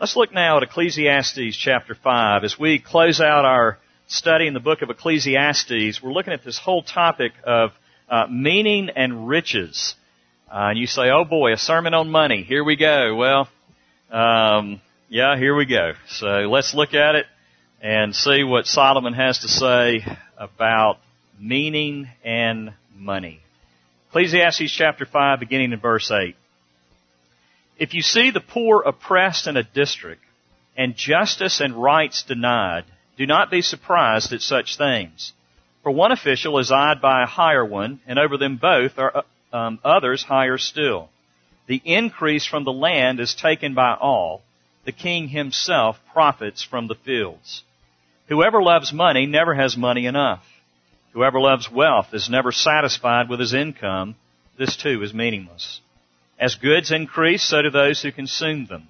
Let's look now at Ecclesiastes chapter 5. As we close out our study in the book of Ecclesiastes, we're looking at this whole topic of uh, meaning and riches. Uh, and you say, oh boy, a sermon on money. Here we go. Well, um, yeah, here we go. So let's look at it and see what Solomon has to say about meaning and money. Ecclesiastes chapter 5 beginning in verse 8. If you see the poor oppressed in a district, and justice and rights denied, do not be surprised at such things. For one official is eyed by a higher one, and over them both are um, others higher still. The increase from the land is taken by all. The king himself profits from the fields. Whoever loves money never has money enough. Whoever loves wealth is never satisfied with his income. This too is meaningless. As goods increase, so do those who consume them.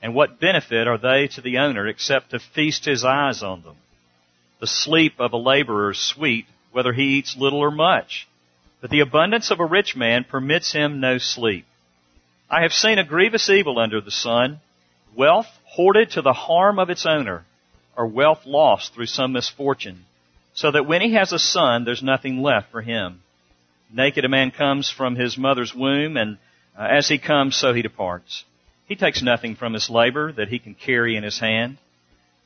And what benefit are they to the owner except to feast his eyes on them? The sleep of a laborer is sweet, whether he eats little or much. But the abundance of a rich man permits him no sleep. I have seen a grievous evil under the sun, wealth hoarded to the harm of its owner, or wealth lost through some misfortune, so that when he has a son, there's nothing left for him. Naked a man comes from his mother's womb, and uh, as he comes, so he departs. He takes nothing from his labor that he can carry in his hand.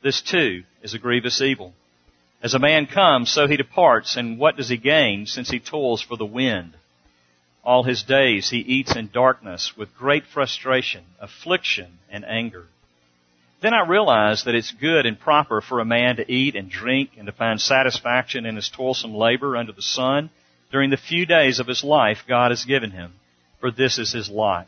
This too is a grievous evil. As a man comes, so he departs, and what does he gain since he toils for the wind? All his days he eats in darkness with great frustration, affliction, and anger. Then I realize that it's good and proper for a man to eat and drink and to find satisfaction in his toilsome labor under the sun during the few days of his life God has given him for this is his lot.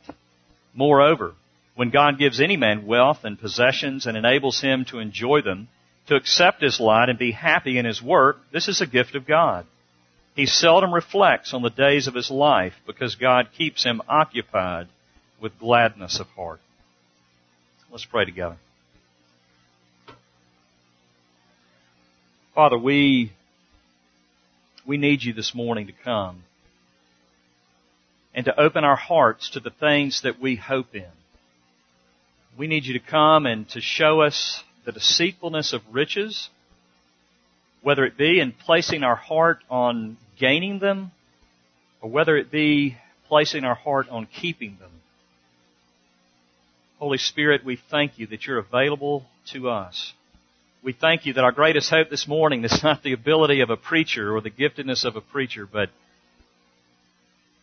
Moreover, when God gives any man wealth and possessions and enables him to enjoy them, to accept his lot and be happy in his work, this is a gift of God. He seldom reflects on the days of his life because God keeps him occupied with gladness of heart. Let's pray together. Father, we, we need you this morning to come and to open our hearts to the things that we hope in. We need you to come and to show us the deceitfulness of riches, whether it be in placing our heart on gaining them, or whether it be placing our heart on keeping them. Holy Spirit, we thank you that you're available to us. We thank you that our greatest hope this morning is not the ability of a preacher or the giftedness of a preacher, but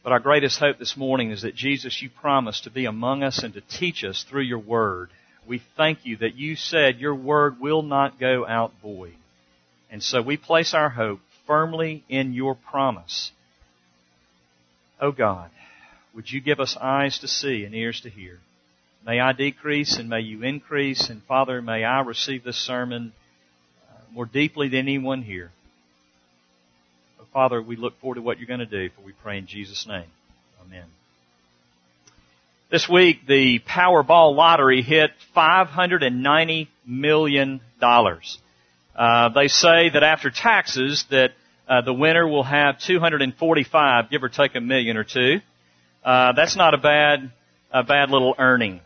but our greatest hope this morning is that Jesus, you promised to be among us and to teach us through your word. We thank you that you said your word will not go out void. And so we place our hope firmly in your promise. Oh God, would you give us eyes to see and ears to hear? May I decrease and may you increase. And Father, may I receive this sermon uh, more deeply than anyone here. Father, we look forward to what you're going to do, for we pray in Jesus' name. Amen. This week, the Powerball lottery hit $590 million. Uh, they say that after taxes, that uh, the winner will have 245, give or take a million or two. Uh, that's not a bad, a bad little earning.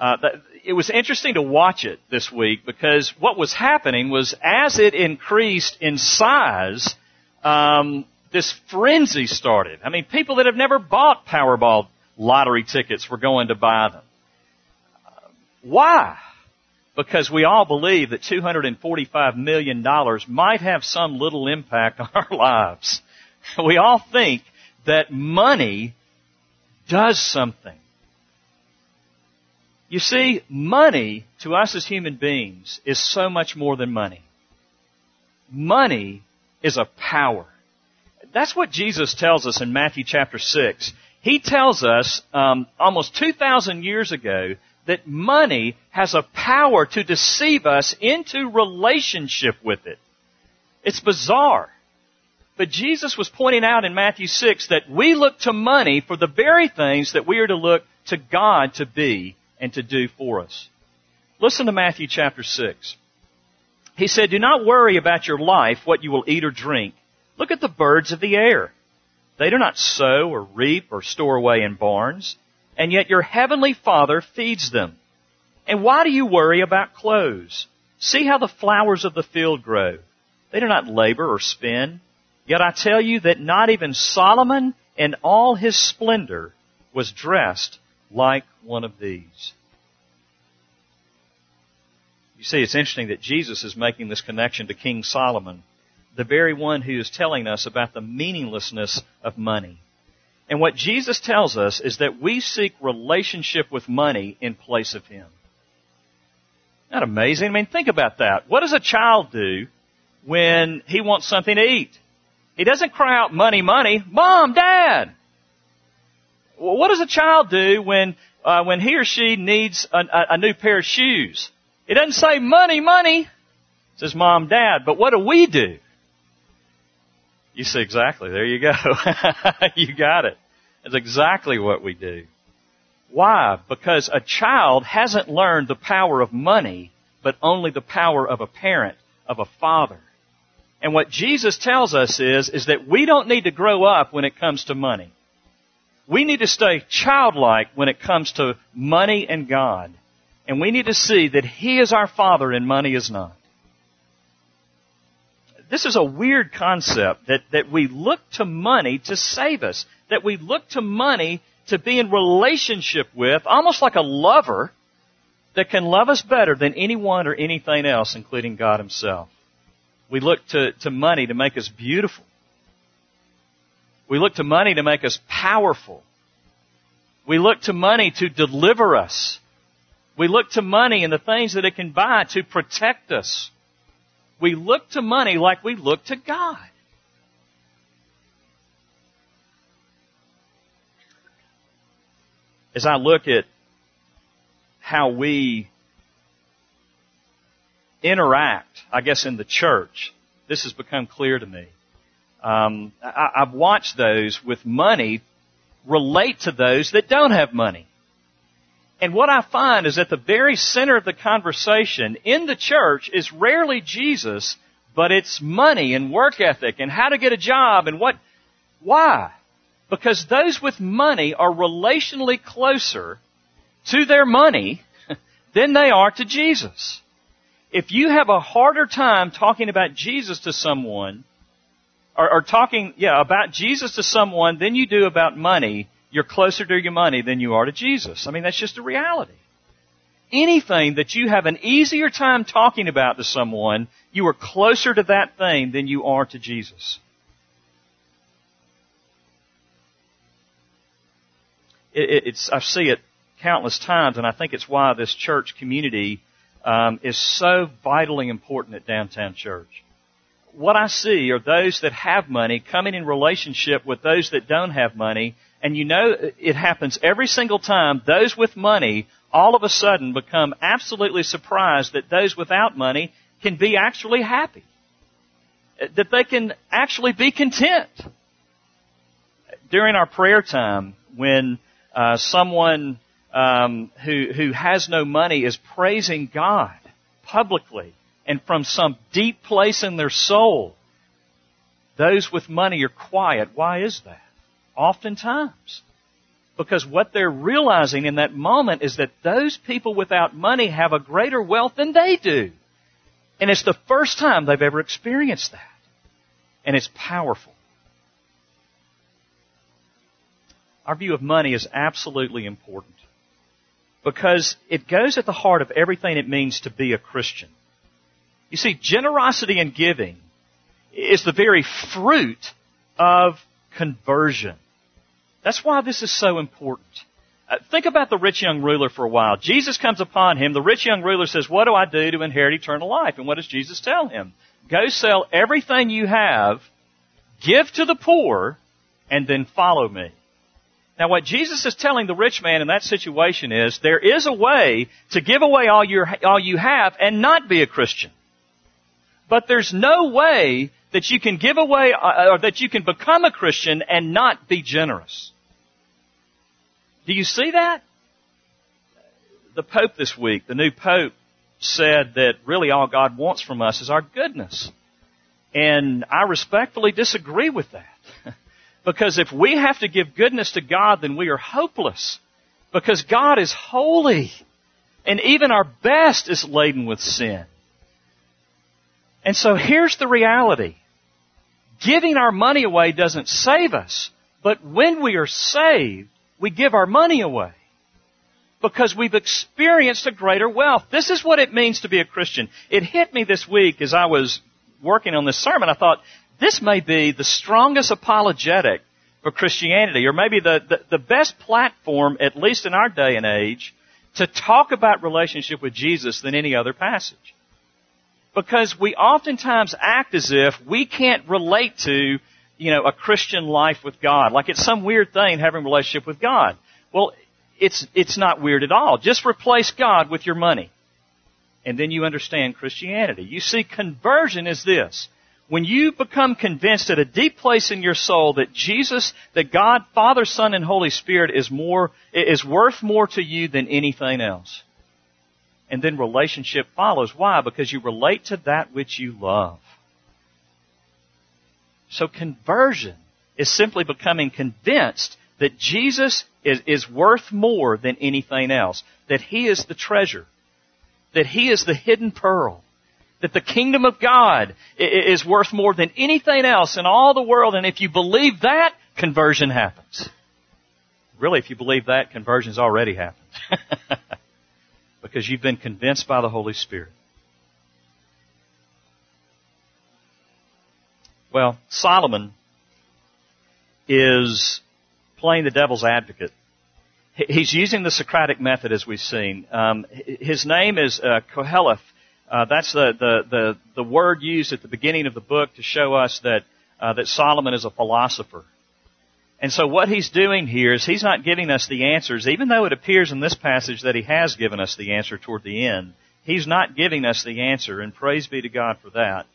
Uh, it was interesting to watch it this week because what was happening was as it increased in size, um, this frenzy started. I mean, people that have never bought Powerball lottery tickets were going to buy them. Why? Because we all believe that $245 million might have some little impact on our lives. We all think that money does something. You see, money to us as human beings is so much more than money. Money is a power. That's what Jesus tells us in Matthew chapter 6. He tells us um, almost 2,000 years ago that money has a power to deceive us into relationship with it. It's bizarre. But Jesus was pointing out in Matthew 6 that we look to money for the very things that we are to look to God to be and to do for us. Listen to Matthew chapter 6. He said, Do not worry about your life, what you will eat or drink. Look at the birds of the air. They do not sow or reap or store away in barns, and yet your heavenly Father feeds them. And why do you worry about clothes? See how the flowers of the field grow. They do not labor or spin. Yet I tell you that not even Solomon in all his splendor was dressed like one of these. You see, it's interesting that Jesus is making this connection to King Solomon, the very one who is telling us about the meaninglessness of money. And what Jesus tells us is that we seek relationship with money in place of Him. Isn't that amazing? I mean, think about that. What does a child do when he wants something to eat? He doesn't cry out money, money, mom, dad. Well, what does a child do when uh, when he or she needs a, a, new pair of shoes? It doesn't say money, money. It says mom, dad. But what do we do? You see exactly. There you go. you got it. That's exactly what we do. Why? Because a child hasn't learned the power of money, but only the power of a parent, of a father. And what Jesus tells us is, is that we don't need to grow up when it comes to money. We need to stay childlike when it comes to money and God. And we need to see that He is our Father and money is not. This is a weird concept that, that we look to money to save us. That we look to money to be in relationship with, almost like a lover that can love us better than anyone or anything else, including God Himself. We look to, to money to make us beautiful. We look to money to make us powerful. We look to money to deliver us. We look to money and the things that it can buy to protect us. We look to money like we look to God. As I look at how we interact, I guess, in the church, this has become clear to me. Um, I, I've watched those with money relate to those that don't have money. And what I find is at the very center of the conversation in the church is rarely Jesus, but it's money and work ethic and how to get a job and what, why? Because those with money are relationally closer to their money than they are to Jesus. If you have a harder time talking about Jesus to someone, or, or talking, yeah, about Jesus to someone than you do about money, you're closer to your money than you are to Jesus. I mean, that's just a reality. Anything that you have an easier time talking about to someone, you are closer to that thing than you are to Jesus. It, it's, I see it countless times, and I think it's why this church community um, is so vitally important at Downtown Church. What I see are those that have money coming in relationship with those that don't have money and you know it happens every single time. Those with money all of a sudden become absolutely surprised that those without money can be actually happy. That they can actually be content. During our prayer time, when uh, someone um, who who has no money is praising God publicly and from some deep place in their soul, those with money are quiet. Why is that? Oftentimes. Because what they're realizing in that moment is that those people without money have a greater wealth than they do. And it's the first time they've ever experienced that. And it's powerful. Our view of money is absolutely important because it goes at the heart of everything it means to be a Christian. You see, generosity and giving is the very fruit of conversion. That's why this is so important. Uh, think about the rich young ruler for a while. Jesus comes upon him. The rich young ruler says, What do I do to inherit eternal life? And what does Jesus tell him? Go sell everything you have, give to the poor, and then follow me. Now what Jesus is telling the rich man in that situation is, there is a way to give away all, your, all you have and not be a Christian. But there's no way that you can give away, uh, or that you can become a Christian and not be generous. Do you see that? The Pope this week, the new Pope, said that really all God wants from us is our goodness. And I respectfully disagree with that. because if we have to give goodness to God, then we are hopeless. Because God is holy. And even our best is laden with sin. And so here's the reality. Giving our money away doesn't save us, but when we are saved, we give our money away. Because we've experienced a greater wealth. This is what it means to be a Christian. It hit me this week as I was working on this sermon. I thought, this may be the strongest apologetic for Christianity, or maybe the, the, the best platform, at least in our day and age, to talk about relationship with Jesus than any other passage. Because we oftentimes act as if we can't relate to, you know, a Christian life with God. Like it's some weird thing having a relationship with God. Well, it's, it's not weird at all. Just replace God with your money. And then you understand Christianity. You see, conversion is this. When you become convinced at a deep place in your soul that Jesus, that God, Father, Son, and Holy Spirit is more, is worth more to you than anything else and then relationship follows. Why? Because you relate to that which you love. So conversion is simply becoming convinced that Jesus is, is worth more than anything else. That He is the treasure. That He is the hidden pearl. That the kingdom of God is worth more than anything else in all the world. And if you believe that, conversion happens. Really, if you believe that, conversion's already happened. because you've been convinced by the Holy Spirit. Well, Solomon is playing the devil's advocate. He's using the Socratic method, as we've seen. Um, his name is uh, Koheleth. Uh, that's the, the, the, the word used at the beginning of the book to show us that, uh, that Solomon is a philosopher. And so what he's doing here is he's not giving us the answers, even though it appears in this passage that he has given us the answer toward the end. He's not giving us the answer, and praise be to God for that.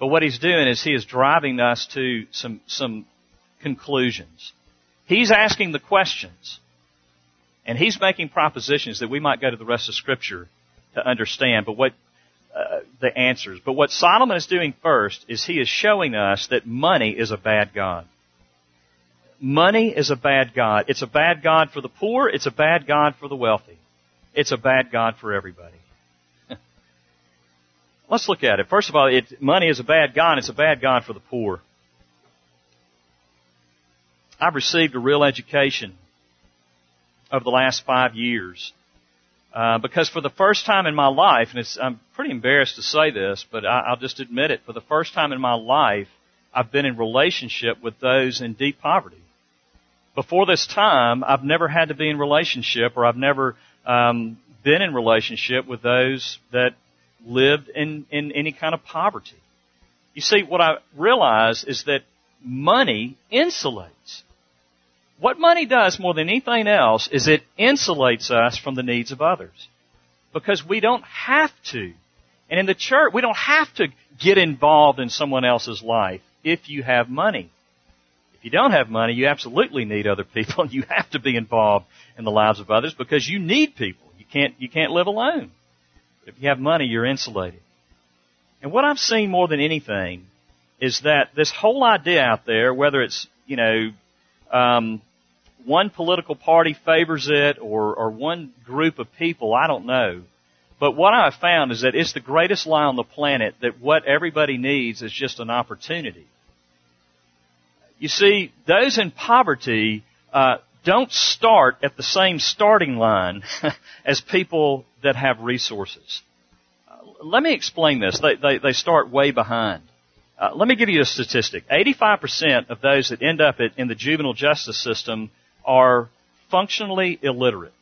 But what he's doing is he is driving us to some, some conclusions. He's asking the questions, and he's making propositions that we might go to the rest of Scripture to understand. But what uh, the answers. But what Solomon is doing first is he is showing us that money is a bad god. Money is a bad God. It's a bad God for the poor. It's a bad God for the wealthy. It's a bad God for everybody. Let's look at it. First of all, it, money is a bad God. It's a bad God for the poor. I've received a real education over the last five years. Uh, because for the first time in my life, and I'm pretty embarrassed to say this, but I, I'll just admit it, for the first time in my life, I've been in relationship with those in deep poverty before this time, I've never had to be in relationship or I've never um, been in relationship with those that lived in, in any kind of poverty. You see, what I realize is that money insulates. What money does more than anything else is it insulates us from the needs of others. Because we don't have to. And in the church, we don't have to get involved in someone else's life if you have money. If you don't have money, you absolutely need other people. You have to be involved in the lives of others because you need people. You can't, you can't live alone. If you have money, you're insulated. And what I've seen more than anything is that this whole idea out there, whether it's, you know, um, one political party favors it or, or one group of people, I don't know. But what I've found is that it's the greatest lie on the planet that what everybody needs is just an opportunity. You see, those in poverty uh, don't start at the same starting line as people that have resources. Uh, let me explain this. They, they, they start way behind. Uh, let me give you a statistic. 85% of those that end up at, in the juvenile justice system are functionally illiterate.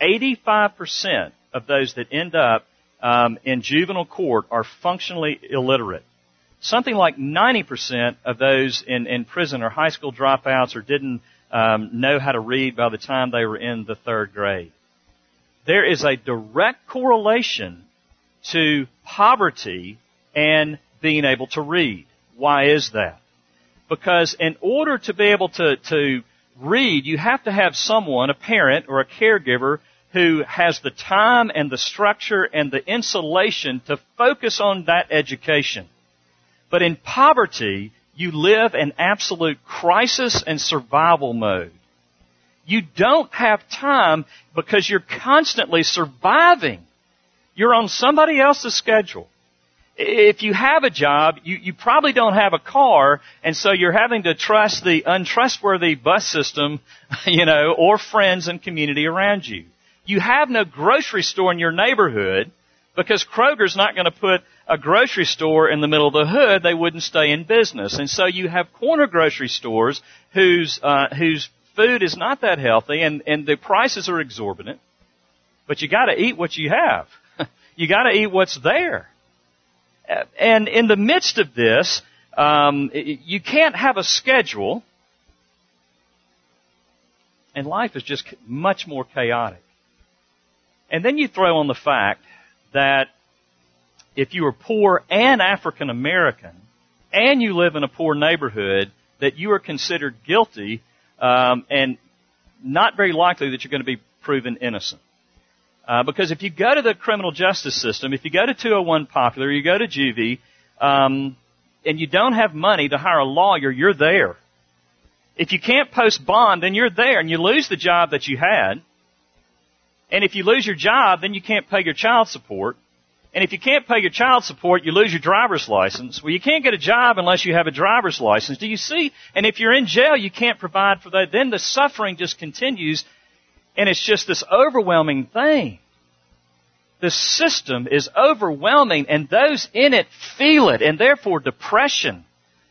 85% of those that end up um, in juvenile court are functionally illiterate something like 90% of those in, in prison are high school dropouts or didn't um, know how to read by the time they were in the third grade. There is a direct correlation to poverty and being able to read. Why is that? Because in order to be able to, to read, you have to have someone, a parent or a caregiver, who has the time and the structure and the insulation to focus on that education. But in poverty, you live in absolute crisis and survival mode. You don't have time because you're constantly surviving. You're on somebody else's schedule. If you have a job, you, you probably don't have a car, and so you're having to trust the untrustworthy bus system, you know, or friends and community around you. You have no grocery store in your neighborhood because Kroger's not going to put a grocery store in the middle of the hood. They wouldn't stay in business. And so you have corner grocery stores whose, uh, whose food is not that healthy and, and the prices are exorbitant. But you gotta eat what you have. you gotta eat what's there. And in the midst of this, um, you can't have a schedule, and life is just much more chaotic. And then you throw on the fact that if you are poor and African American, and you live in a poor neighborhood, that you are considered guilty, um, and not very likely that you're going to be proven innocent. Uh, because if you go to the criminal justice system, if you go to 201 Poplar, you go to juvie, um, and you don't have money to hire a lawyer, you're there. If you can't post bond, then you're there, and you lose the job that you had. And if you lose your job, then you can't pay your child support. And if you can't pay your child support, you lose your driver's license. Well, you can't get a job unless you have a driver's license. Do you see? And if you're in jail, you can't provide for that. Then the suffering just continues and it's just this overwhelming thing. The system is overwhelming and those in it feel it and therefore depression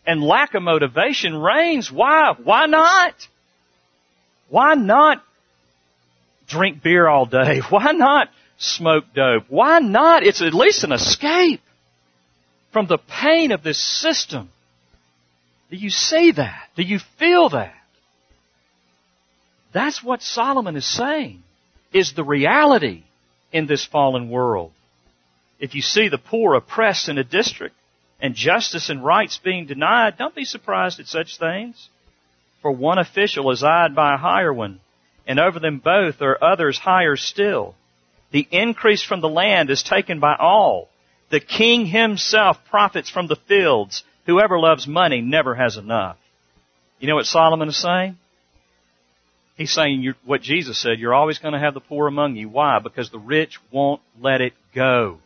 and lack of motivation reigns. Why? Why not? Why not drink beer all day? Why not smoke dope? Why not? It's at least an escape from the pain of this system. Do you see that? Do you feel that? That's what Solomon is saying, is the reality in this fallen world. If you see the poor oppressed in a district and justice and rights being denied, don't be surprised at such things. For one official is eyed by a higher one, and over them both are others higher still. The increase from the land is taken by all. The king himself profits from the fields. Whoever loves money never has enough. You know what Solomon is saying? He's saying what Jesus said, you're always going to have the poor among you. Why? Because the rich won't let it go.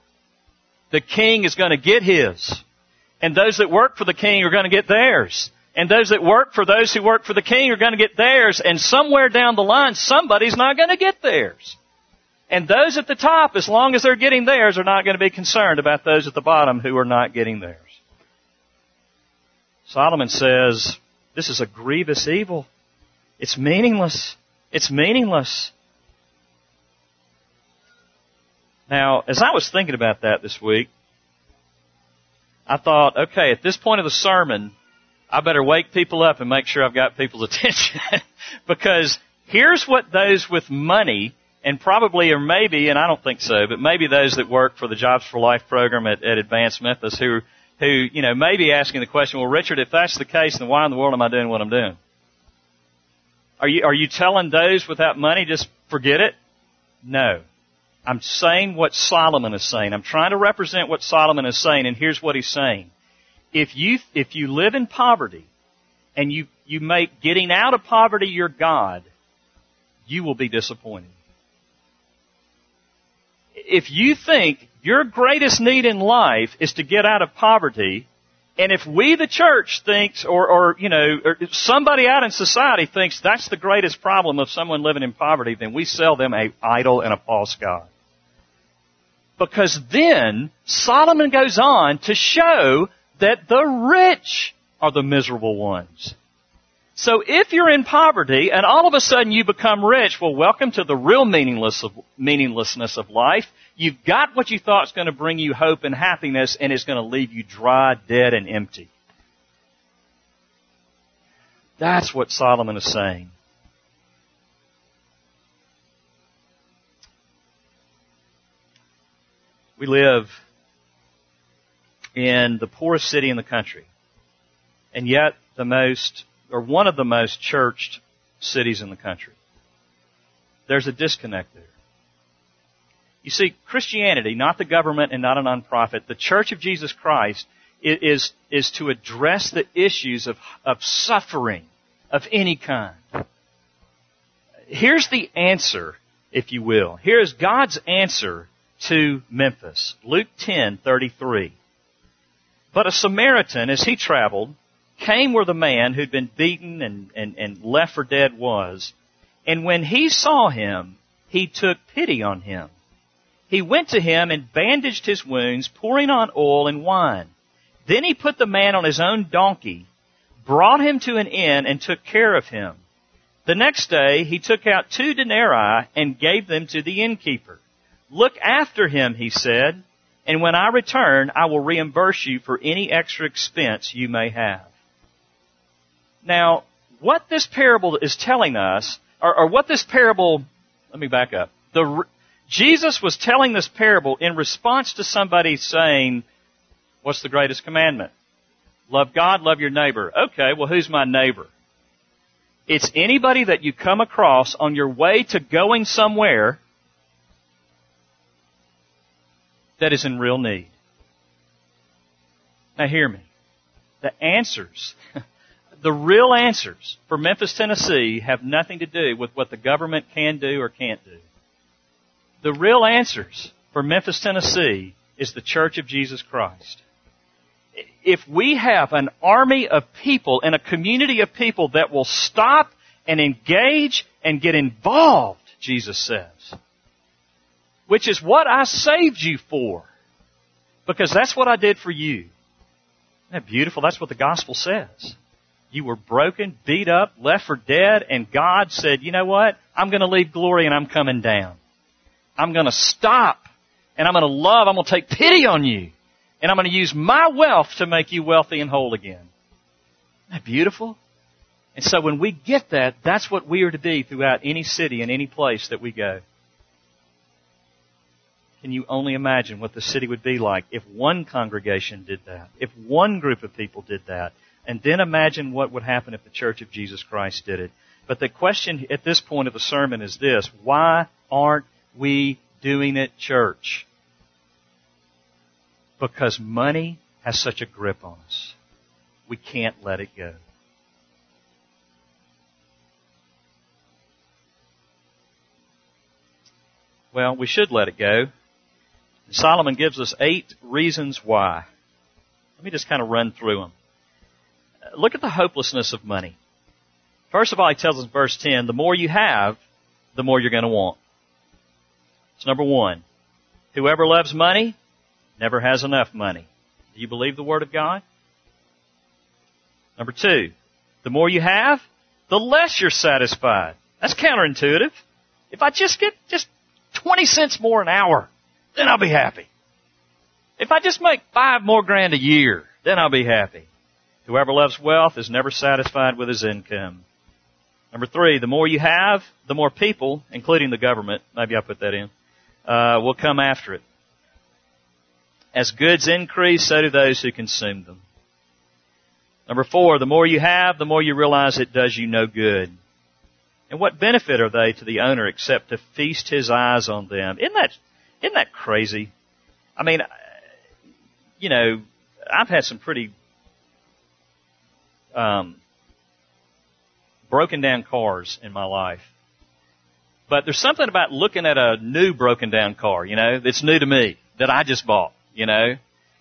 The king is going to get his. And those that work for the king are going to get theirs. And those that work for those who work for the king are going to get theirs. And somewhere down the line, somebody's not going to get theirs. And those at the top, as long as they're getting theirs, are not going to be concerned about those at the bottom who are not getting theirs. Solomon says, this is a grievous evil. It's meaningless. It's meaningless. Now, as I was thinking about that this week, I thought, okay, at this point of the sermon, I better wake people up and make sure I've got people's attention. because here's what those with money, and probably or maybe, and I don't think so, but maybe those that work for the Jobs for Life program at, at Advanced Memphis who, who, you know, may be asking the question, well, Richard, if that's the case, then why in the world am I doing what I'm doing? Are you, are you telling those without money just forget it? No. I'm saying what Solomon is saying. I'm trying to represent what Solomon is saying, and here's what he's saying. If you, if you live in poverty, and you, you make getting out of poverty your God, you will be disappointed. If you think your greatest need in life is to get out of poverty, and if we, the church, thinks, or, or you know, or somebody out in society thinks that's the greatest problem of someone living in poverty, then we sell them a idol and a false god. Because then Solomon goes on to show that the rich are the miserable ones. So if you're in poverty and all of a sudden you become rich, well, welcome to the real meaningless of, meaninglessness of life. You've got what you thought is going to bring you hope and happiness and it's going to leave you dry, dead, and empty. That's what Solomon is saying. We live in the poorest city in the country, and yet the most, or one of the most churched cities in the country. There's a disconnect there. You see, Christianity, not the government and not a nonprofit, the Church of Jesus Christ is, is to address the issues of, of suffering of any kind. here's the answer, if you will. Here is God's answer to Memphis. Luke 10:33. But a Samaritan, as he traveled, came where the man who'd been beaten and, and, and left for dead was, and when he saw him, he took pity on him. He went to him and bandaged his wounds, pouring on oil and wine. Then he put the man on his own donkey, brought him to an inn, and took care of him. The next day he took out two denarii and gave them to the innkeeper. Look after him, he said, and when I return, I will reimburse you for any extra expense you may have. Now, what this parable is telling us, or, or what this parable, let me back up. The, Jesus was telling this parable in response to somebody saying, what's the greatest commandment? Love God, love your neighbor. Okay, well who's my neighbor? It's anybody that you come across on your way to going somewhere that is in real need. Now hear me. The answers, the real answers for Memphis, Tennessee have nothing to do with what the government can do or can't do. The real answers for Memphis, Tennessee is the Church of Jesus Christ if we have an army of people and a community of people that will stop and engage and get involved, Jesus says, which is what I saved you for, because that's what I did for you. Isn't that beautiful? That's what the gospel says. You were broken, beat up, left for dead, and God said, you know what? I'm going to leave glory and I'm coming down. I'm going to stop and I'm going to love, I'm going to take pity on you and I'm going to use my wealth to make you wealthy and whole again. Isn't that beautiful? And so when we get that, that's what we are to be throughout any city and any place that we go. Can you only imagine what the city would be like if one congregation did that? If one group of people did that? And then imagine what would happen if the Church of Jesus Christ did it. But the question at this point of the sermon is this. Why aren't we doing it, church? Because money has such a grip on us. We can't let it go. Well, we should let it go. Solomon gives us eight reasons why. Let me just kind of run through them. Uh, look at the hopelessness of money. First of all, he tells us in verse 10, the more you have, the more you're going to want. It's number one. Whoever loves money never has enough money. Do you believe the Word of God? Number two, the more you have, the less you're satisfied. That's counterintuitive. If I just get just 20 cents more an hour, then I'll be happy. If I just make five more grand a year, then I'll be happy. Whoever loves wealth is never satisfied with his income. Number three, the more you have, the more people, including the government, maybe I'll put that in, uh, will come after it. As goods increase, so do those who consume them. Number four, the more you have, the more you realize it does you no good. And what benefit are they to the owner except to feast his eyes on them? Isn't that, isn't that crazy? I mean, you know, I've had some pretty, um, broken down cars in my life. But there's something about looking at a new broken down car, you know, that's new to me, that I just bought you know.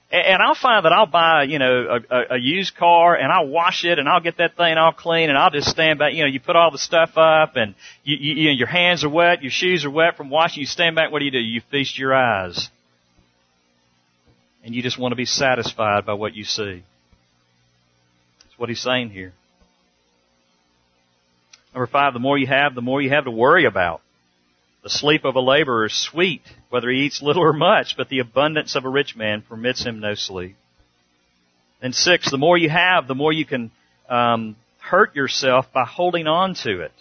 And I'll find that I'll buy, you know, a, a used car and I'll wash it and I'll get that thing all clean and I'll just stand back, you know, you put all the stuff up and you, you, you know, your hands are wet, your shoes are wet from washing, you stand back, what do you do? You feast your eyes. And you just want to be satisfied by what you see. That's what he's saying here. Number five, the more you have, the more you have to worry about. The sleep of a laborer is sweet, whether he eats little or much, but the abundance of a rich man permits him no sleep. And six, the more you have, the more you can um, hurt yourself by holding on to it.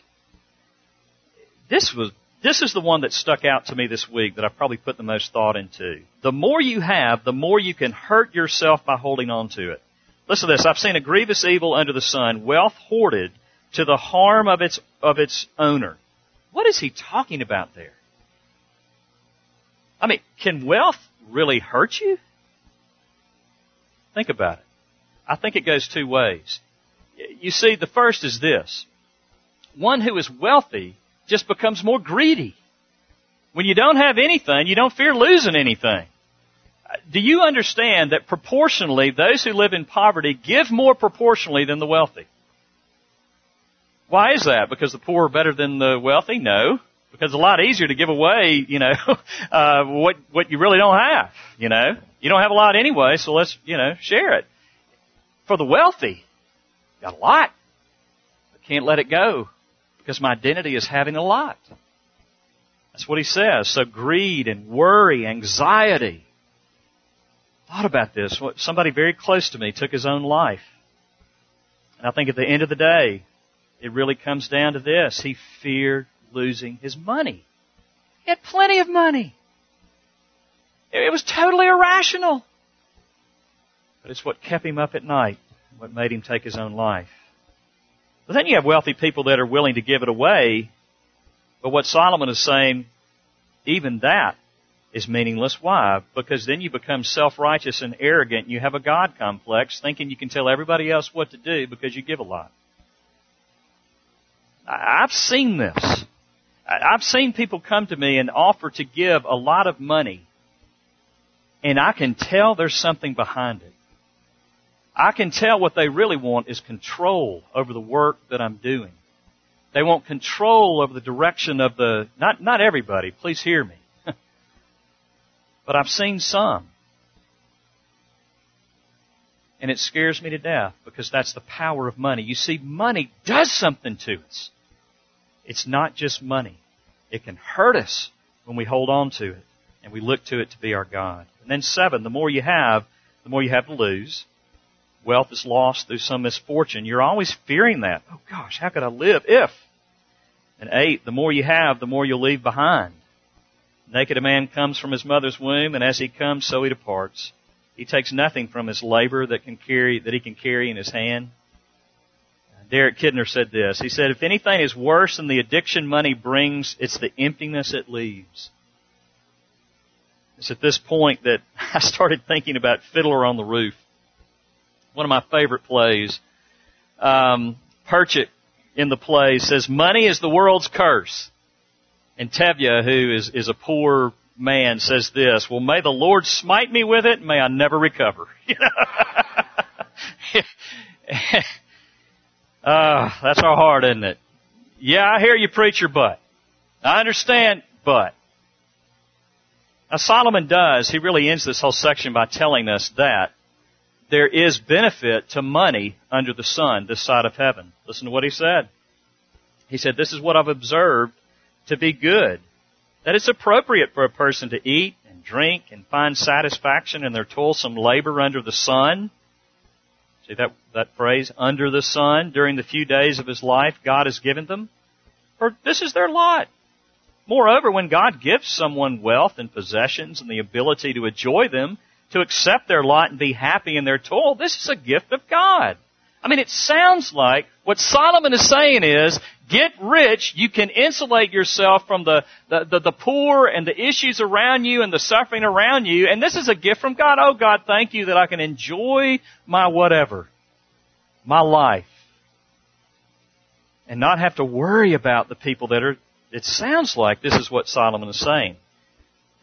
This was this is the one that stuck out to me this week that I probably put the most thought into. The more you have, the more you can hurt yourself by holding on to it. Listen to this. I've seen a grievous evil under the sun, wealth hoarded to the harm of its of its owner. What is he talking about there? I mean, can wealth really hurt you? Think about it. I think it goes two ways. You see, the first is this. One who is wealthy just becomes more greedy. When you don't have anything, you don't fear losing anything. Do you understand that proportionally, those who live in poverty give more proportionally than the wealthy? Why is that? Because the poor are better than the wealthy? No. Because it's a lot easier to give away, you know, uh, what, what you really don't have, you know. You don't have a lot anyway, so let's, you know, share it. For the wealthy, got a lot. but can't let it go because my identity is having a lot. That's what he says. So greed and worry, anxiety. Thought about this. Somebody very close to me took his own life. And I think at the end of the day, it really comes down to this. He feared losing his money. He had plenty of money. It was totally irrational. But it's what kept him up at night, what made him take his own life. But then you have wealthy people that are willing to give it away. But what Solomon is saying, even that is meaningless. Why? Because then you become self-righteous and arrogant. You have a God complex, thinking you can tell everybody else what to do because you give a lot. I've seen this. I've seen people come to me and offer to give a lot of money, and I can tell there's something behind it. I can tell what they really want is control over the work that I'm doing. They want control over the direction of the, not, not everybody, please hear me. but I've seen some. And it scares me to death because that's the power of money. You see, money does something to us. It's not just money. It can hurt us when we hold on to it and we look to it to be our God. And then seven, the more you have, the more you have to lose. Wealth is lost through some misfortune. You're always fearing that. Oh gosh, how could I live if? And eight, the more you have, the more you'll leave behind. Naked a man comes from his mother's womb, and as he comes, so he departs. He takes nothing from his labor that can carry, that he can carry in his hand. Derek Kidner said this. He said, if anything is worse than the addiction money brings, it's the emptiness it leaves. It's at this point that I started thinking about Fiddler on the Roof. One of my favorite plays. Um, Perchik in the play says, money is the world's curse. And Tevye, who is, is a poor man, says this, well, may the Lord smite me with it, may I never recover. Uh, that's our heart, isn't it? Yeah, I hear you preach your butt. I understand, but. Now Solomon does, he really ends this whole section by telling us that there is benefit to money under the sun this side of heaven. Listen to what he said. He said, this is what I've observed to be good. That it's appropriate for a person to eat and drink and find satisfaction in their toilsome labor under the sun See that, that phrase, under the sun, during the few days of his life God has given them? For this is their lot. Moreover, when God gives someone wealth and possessions and the ability to enjoy them, to accept their lot and be happy in their toil, this is a gift of God. I mean, it sounds like what Solomon is saying is, get rich, you can insulate yourself from the, the, the, the, poor and the issues around you and the suffering around you, and this is a gift from God. Oh God, thank you that I can enjoy my whatever, my life, and not have to worry about the people that are, it sounds like this is what Solomon is saying.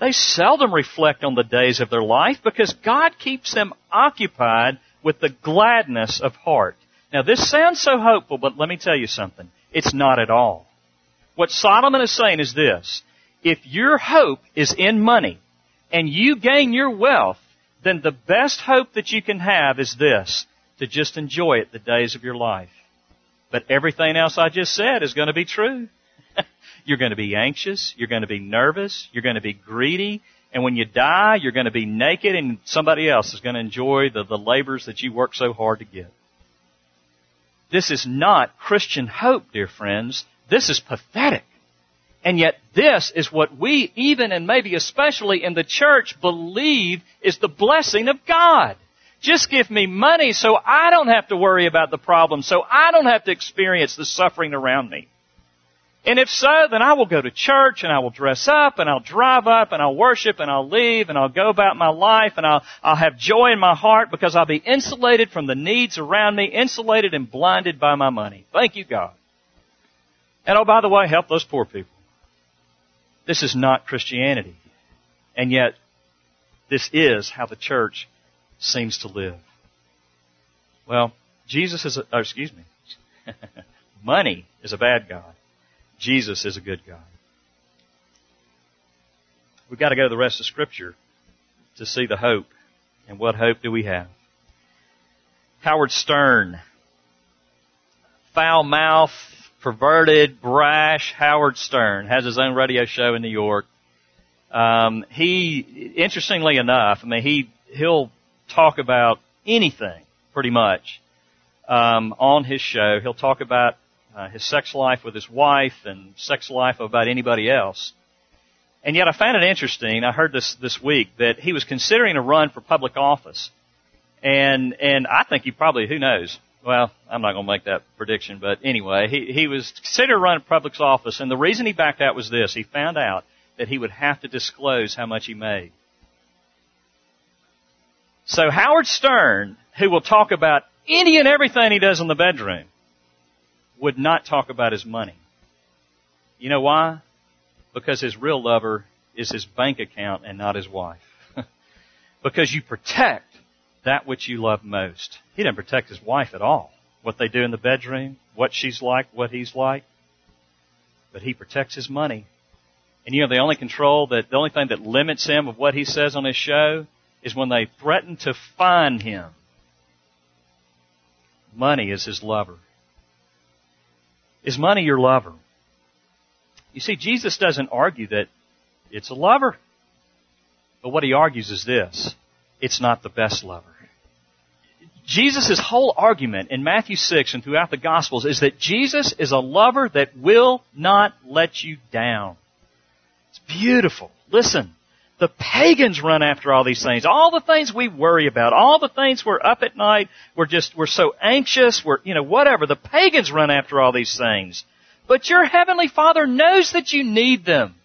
They seldom reflect on the days of their life because God keeps them occupied with the gladness of heart. Now this sounds so hopeful, but let me tell you something. It's not at all. What Solomon is saying is this. If your hope is in money and you gain your wealth, then the best hope that you can have is this, to just enjoy it the days of your life. But everything else I just said is going to be true. you're going to be anxious, you're going to be nervous, you're going to be greedy, and when you die, you're going to be naked and somebody else is going to enjoy the, the labors that you worked so hard to get. This is not Christian hope, dear friends. This is pathetic. And yet this is what we, even and maybe especially in the church, believe is the blessing of God. Just give me money so I don't have to worry about the problem, so I don't have to experience the suffering around me. And if so, then I will go to church and I will dress up and I'll drive up and I'll worship and I'll leave and I'll go about my life and I'll, I'll have joy in my heart because I'll be insulated from the needs around me, insulated and blinded by my money. Thank you, God. And oh, by the way, help those poor people. This is not Christianity. And yet, this is how the church seems to live. Well, Jesus is a, excuse me. Money is a bad God. Jesus is a good God. We've got to go to the rest of Scripture to see the hope. And what hope do we have? Howard Stern, foul mouth, perverted, brash Howard Stern has his own radio show in New York. Um, he, interestingly enough, I mean, he he'll talk about anything pretty much um, on his show. He'll talk about uh, his sex life with his wife and sex life about anybody else. And yet I found it interesting. I heard this this week that he was considering a run for public office. And and I think he probably who knows. Well, I'm not going to make that prediction, but anyway, he he was considering running for public office and the reason he backed out was this. He found out that he would have to disclose how much he made. So Howard Stern, who will talk about any and everything he does in the bedroom, would not talk about his money. You know why? Because his real lover is his bank account and not his wife. because you protect that which you love most. He didn't protect his wife at all. What they do in the bedroom, what she's like, what he's like. But he protects his money. And you know, the only control that, the only thing that limits him of what he says on his show is when they threaten to fine him. Money is his lover. Is money your lover? You see, Jesus doesn't argue that it's a lover. But what he argues is this. It's not the best lover. Jesus' whole argument in Matthew 6 and throughout the Gospels is that Jesus is a lover that will not let you down. It's beautiful. Listen. The pagans run after all these things. All the things we worry about. All the things we're up at night. We're just, we're so anxious. We're, you know, whatever. The pagans run after all these things. But your heavenly Father knows that you need them.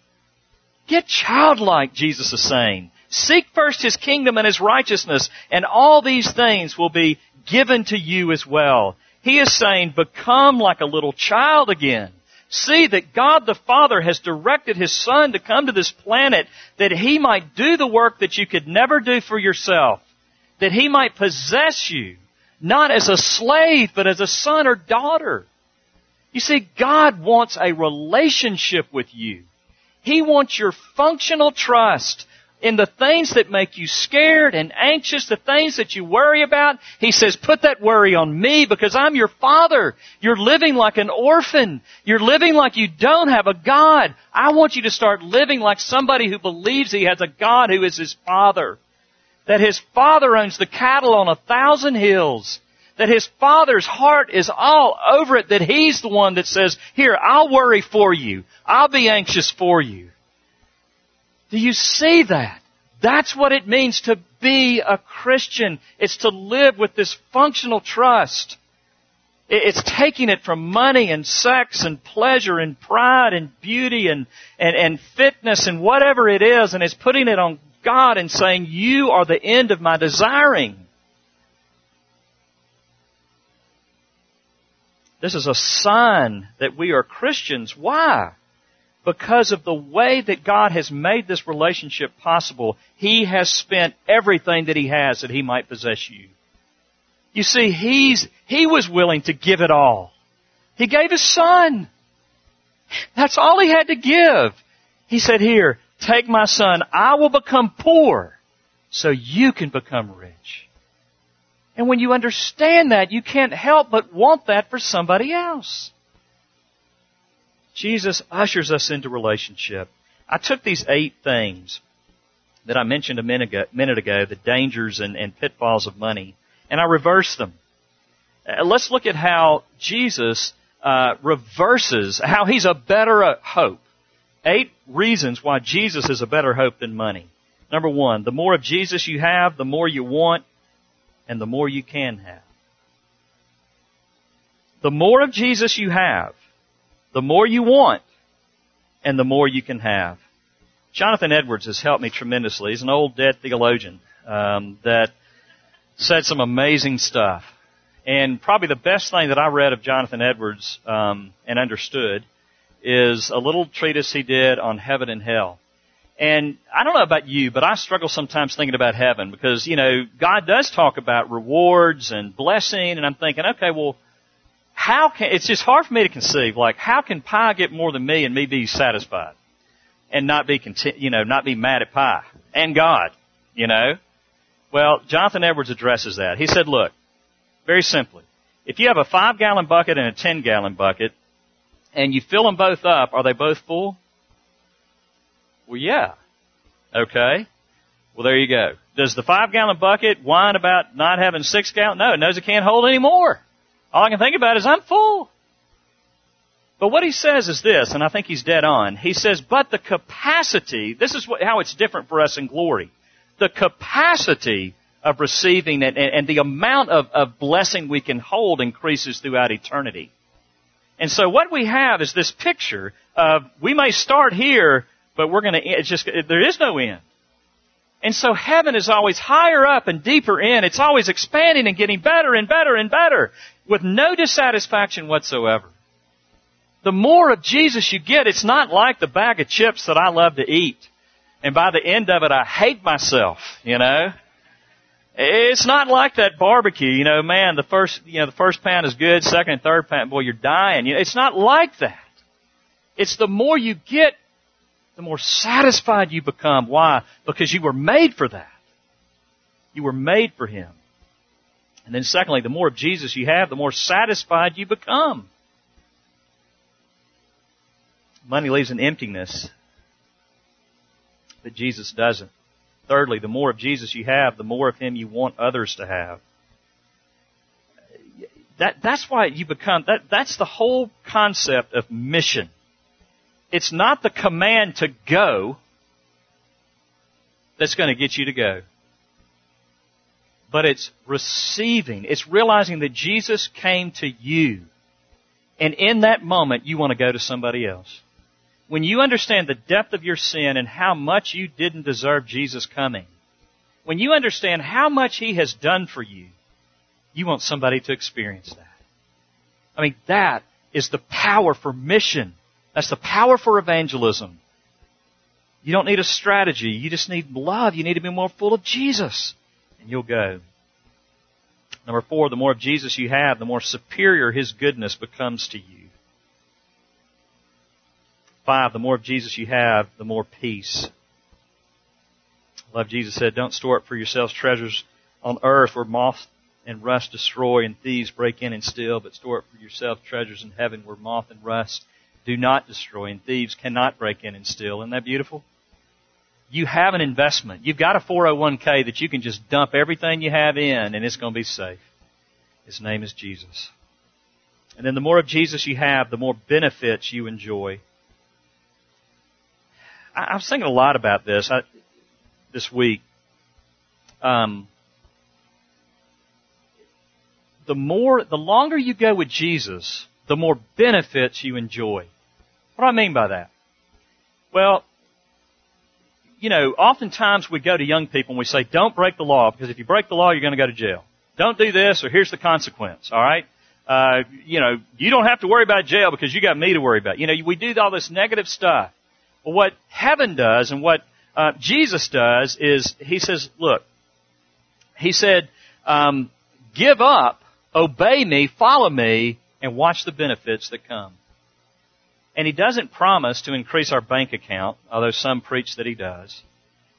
Get childlike, Jesus is saying. Seek first His kingdom and His righteousness, and all these things will be given to you as well. He is saying, become like a little child again. See that God the Father has directed His Son to come to this planet that He might do the work that you could never do for yourself. That He might possess you, not as a slave, but as a son or daughter. You see, God wants a relationship with you. He wants your functional trust in the things that make you scared and anxious, the things that you worry about, He says, put that worry on me because I'm your Father. You're living like an orphan. You're living like you don't have a God. I want you to start living like somebody who believes He has a God who is His Father. That His Father owns the cattle on a thousand hills. That His Father's heart is all over it. That He's the one that says, here, I'll worry for you. I'll be anxious for you. Do you see that? That's what it means to be a Christian. It's to live with this functional trust. It's taking it from money and sex and pleasure and pride and beauty and, and, and fitness and whatever it is and it's putting it on God and saying, you are the end of my desiring. This is a sign that we are Christians. Why? Because of the way that God has made this relationship possible, He has spent everything that He has that He might possess you. You see, He's, He was willing to give it all. He gave His Son. That's all He had to give. He said, here, take my Son. I will become poor so you can become rich. And when you understand that, you can't help but want that for somebody else. Jesus ushers us into relationship. I took these eight things that I mentioned a minute ago, the dangers and, and pitfalls of money, and I reversed them. Uh, let's look at how Jesus uh, reverses, how he's a better hope. Eight reasons why Jesus is a better hope than money. Number one, the more of Jesus you have, the more you want, and the more you can have. The more of Jesus you have, the more you want and the more you can have. Jonathan Edwards has helped me tremendously. He's an old dead theologian um, that said some amazing stuff. And probably the best thing that I read of Jonathan Edwards um, and understood is a little treatise he did on heaven and hell. And I don't know about you, but I struggle sometimes thinking about heaven because, you know, God does talk about rewards and blessing and I'm thinking, okay, well, how can, it's just hard for me to conceive, like, how can Pi get more than me and me be satisfied? And not be content, you know, not be mad at Pi and God, you know? Well, Jonathan Edwards addresses that. He said, look, very simply, if you have a five gallon bucket and a ten gallon bucket, and you fill them both up, are they both full? Well, yeah. Okay. Well, there you go. Does the five gallon bucket whine about not having six gallon? No, it knows it can't hold any more. All I can think about is I'm full. But what he says is this, and I think he's dead on. He says, but the capacity, this is what, how it's different for us in glory. The capacity of receiving and, and the amount of, of blessing we can hold increases throughout eternity. And so what we have is this picture of we may start here, but we're going to, it's just, there is no end. And so heaven is always higher up and deeper in. It's always expanding and getting better and better and better with no dissatisfaction whatsoever. The more of Jesus you get, it's not like the bag of chips that I love to eat. And by the end of it, I hate myself, you know. It's not like that barbecue, you know, man, the first, you know, the first pound is good, second and third pound, boy, you're dying. You know, it's not like that. It's the more you get, the more satisfied you become. Why? Because you were made for that. You were made for Him. And then secondly, the more of Jesus you have, the more satisfied you become. Money leaves an emptiness that Jesus doesn't. Thirdly, the more of Jesus you have, the more of Him you want others to have. That, that's why you become, that, that's the whole concept of mission. It's not the command to go that's going to get you to go. But it's receiving. It's realizing that Jesus came to you. And in that moment, you want to go to somebody else when you understand the depth of your sin and how much you didn't deserve Jesus coming, when you understand how much He has done for you, you want somebody to experience that. I mean, that is the power for mission. That's the power for evangelism. You don't need a strategy. You just need love. You need to be more full of Jesus. And you'll go. Number four, the more of Jesus you have, the more superior His goodness becomes to you. Five, the more of Jesus you have, the more peace. Love Jesus said, don't store up for yourselves treasures on earth where moth and rust destroy and thieves break in and steal, but store up for yourselves treasures in heaven where moth and rust do not destroy and thieves cannot break in and steal. Isn't that beautiful? You have an investment. You've got a 401k that you can just dump everything you have in and it's going to be safe. His name is Jesus. And then the more of Jesus you have, the more benefits you enjoy. I, was thinking a lot about this I, this week. Um, the more, the longer you go with Jesus, the more benefits you enjoy. What do I mean by that? Well, you know, oftentimes we go to young people and we say, don't break the law because if you break the law, you're going to go to jail. Don't do this or here's the consequence, alright? Uh, you know, you don't have to worry about jail because you got me to worry about. You know, we do all this negative stuff. Well, what heaven does and what uh, Jesus does is he says, look, he said, um, give up, obey me, follow me, and watch the benefits that come. And he doesn't promise to increase our bank account, although some preach that he does.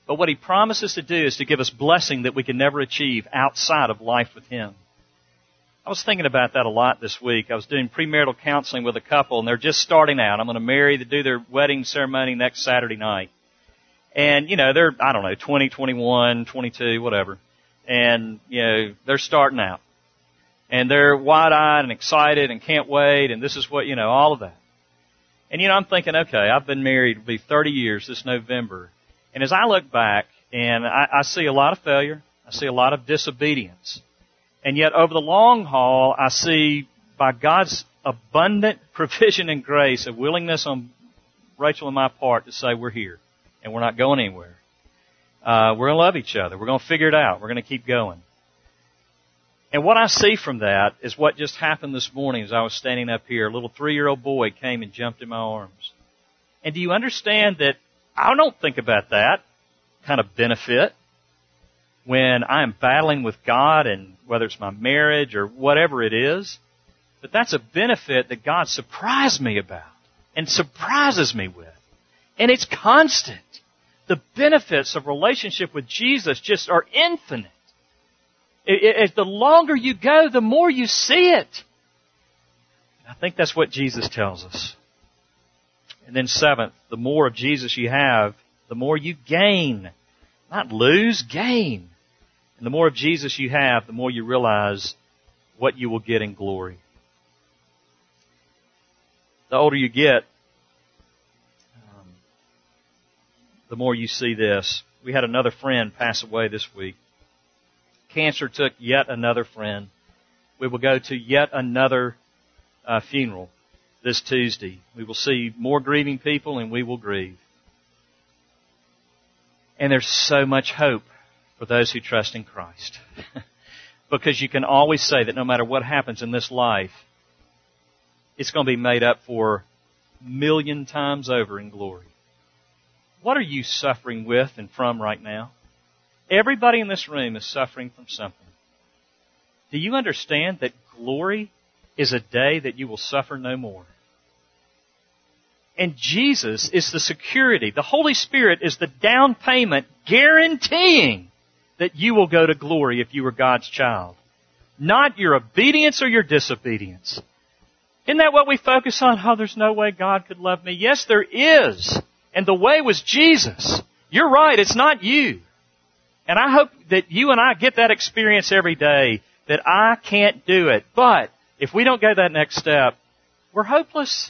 But what he promises to do is to give us blessing that we can never achieve outside of life with him. I was thinking about that a lot this week. I was doing premarital counseling with a couple and they're just starting out. I'm going to marry, to do their wedding ceremony next Saturday night. And, you know, they're, I don't know, 20, 21, 22, whatever. And, you know, they're starting out. And they're wide-eyed and excited and can't wait and this is what, you know, all of that. And, you know, I'm thinking, okay, I've been married, it'll be 30 years this November. And as I look back and I, I see a lot of failure, I see a lot of disobedience. And yet over the long haul, I see by God's abundant provision and grace a willingness on Rachel and my part to say we're here and we're not going anywhere. Uh, we're to love each other. We're to figure it out. We're to keep going. And what I see from that is what just happened this morning as I was standing up here. A little three-year-old boy came and jumped in my arms. And do you understand that I don't think about that kind of benefit when I'm battling with God and whether it's my marriage or whatever it is. But that's a benefit that God surprised me about and surprises me with. And it's constant. The benefits of relationship with Jesus just are infinite. As the longer you go, the more you see it. I think that's what Jesus tells us. And then seventh, the more of Jesus you have, the more you gain. Not lose, gain. And the more of Jesus you have, the more you realize what you will get in glory. The older you get, um, the more you see this. We had another friend pass away this week. Cancer took yet another friend. We will go to yet another uh, funeral this Tuesday. We will see more grieving people and we will grieve. And there's so much hope for those who trust in Christ. because you can always say that no matter what happens in this life, it's going to be made up for million times over in glory. What are you suffering with and from right now? Everybody in this room is suffering from something. Do you understand that glory is a day that you will suffer no more. And Jesus is the security. The Holy Spirit is the down payment guaranteeing that you will go to glory if you are God's child. Not your obedience or your disobedience. Isn't that what we focus on? Oh, there's no way God could love me. Yes, there is. And the way was Jesus. You're right, it's not you. And I hope that you and I get that experience every day that I can't do it. But if we don't go that next step, we're hopeless.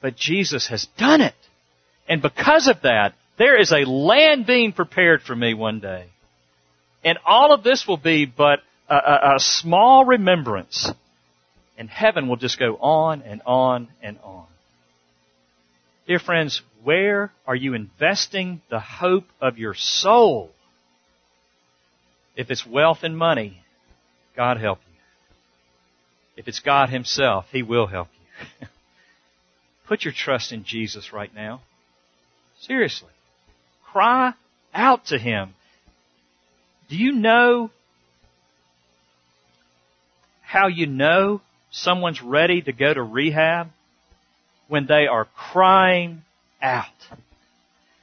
But Jesus has done it. And because of that, there is a land being prepared for me one day. And all of this will be but a, a, a small remembrance. And heaven will just go on and on and on. Dear friends, where are you investing the hope of your soul? If it's wealth and money, God help you. If it's God Himself, He will help you. Put your trust in Jesus right now. Seriously. Cry out to Him. Do you know how you know someone's ready to go to rehab? When they are crying out.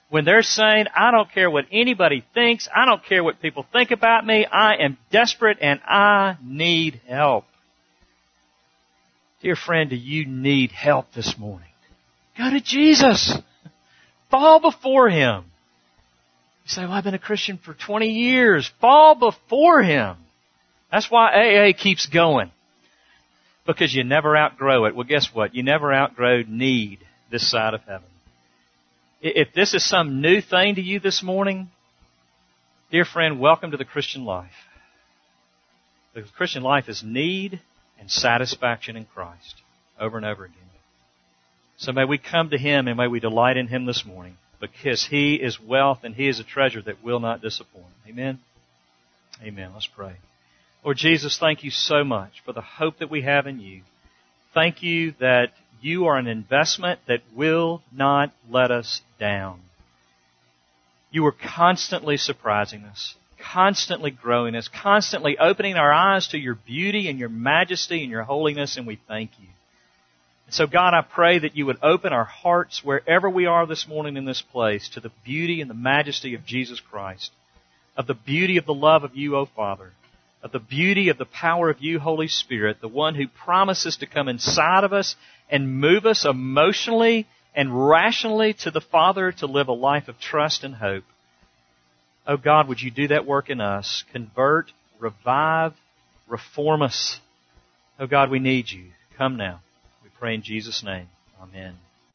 When they're saying, I don't care what anybody thinks, I don't care what people think about me, I am desperate and I need help. Dear friend, do you need help this morning? Go to Jesus. Fall before Him. You say, well, I've been a Christian for 20 years. Fall before Him. That's why AA keeps going. Because you never outgrow it. Well, guess what? You never outgrow need this side of heaven. If this is some new thing to you this morning, dear friend, welcome to the Christian life. The Christian life is need and satisfaction in Christ over and over again. So may we come to Him and may we delight in Him this morning because He is wealth and He is a treasure that will not disappoint. Amen? Amen. Let's pray. Lord Jesus, thank you so much for the hope that we have in you. Thank you that you are an investment that will not let us down. You are constantly surprising us constantly growing us, constantly opening our eyes to your beauty and your majesty and your holiness, and we thank you. And so, God, I pray that you would open our hearts wherever we are this morning in this place to the beauty and the majesty of Jesus Christ, of the beauty of the love of you, O Father, of the beauty of the power of you, Holy Spirit, the one who promises to come inside of us and move us emotionally and rationally to the Father to live a life of trust and hope. Oh God, would you do that work in us? Convert, revive, reform us. Oh God, we need you. Come now. We pray in Jesus' name. Amen.